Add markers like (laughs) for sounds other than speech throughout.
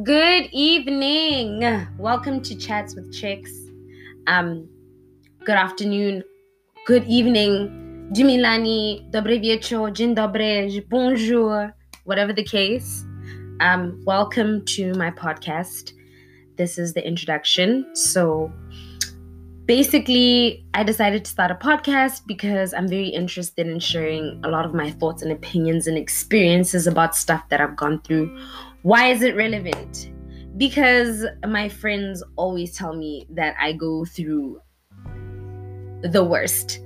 Good evening. Welcome to Chats with Chicks. Um, good afternoon, good evening, Jimilani, dobre wieczór, dzień dobry, bonjour, whatever the case. Um, welcome to my podcast. This is the introduction. So, basically, I decided to start a podcast because I'm very interested in sharing a lot of my thoughts and opinions and experiences about stuff that I've gone through why is it relevant? Because my friends always tell me that I go through the worst.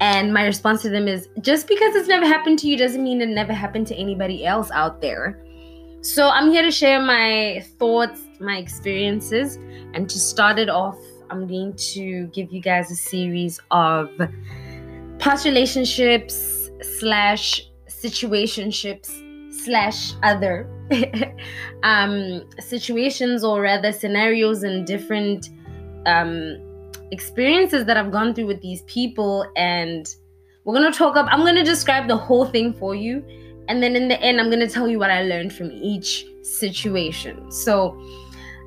And my response to them is just because it's never happened to you doesn't mean it never happened to anybody else out there. So I'm here to share my thoughts, my experiences, and to start it off, I'm going to give you guys a series of past relationships slash situationships slash other (laughs) um, situations or rather scenarios and different um, experiences that I've gone through with these people. And we're going to talk up, I'm going to describe the whole thing for you. And then in the end, I'm going to tell you what I learned from each situation. So,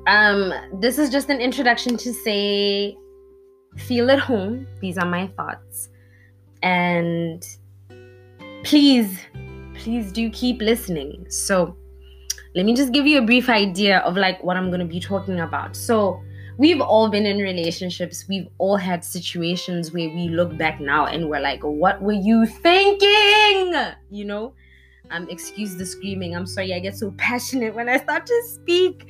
um, this is just an introduction to say, feel at home. These are my thoughts. And please please do keep listening. So, let me just give you a brief idea of like what I'm going to be talking about. So, we've all been in relationships. We've all had situations where we look back now and we're like, what were you thinking? You know? Um, excuse the screaming. I'm sorry, I get so passionate when I start to speak.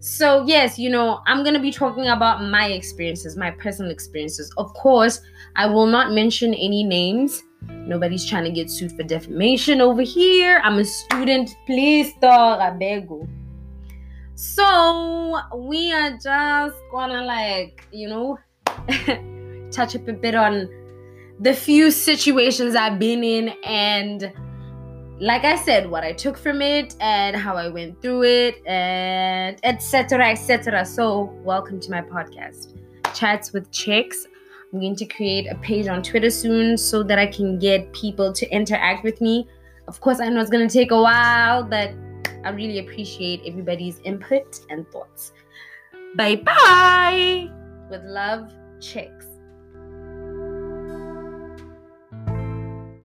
So, yes, you know, I'm going to be talking about my experiences, my personal experiences. Of course, I will not mention any names Nobody's trying to get sued for defamation over here. I'm a student. Please stop. I beg you. So we are just gonna like, you know, (laughs) touch up a bit on the few situations I've been in and like I said, what I took from it and how I went through it and etc. etc. So welcome to my podcast. Chats with Chicks. I'm going to create a page on Twitter soon so that I can get people to interact with me. Of course, I know it's going to take a while, but I really appreciate everybody's input and thoughts. Bye bye. With love, chicks.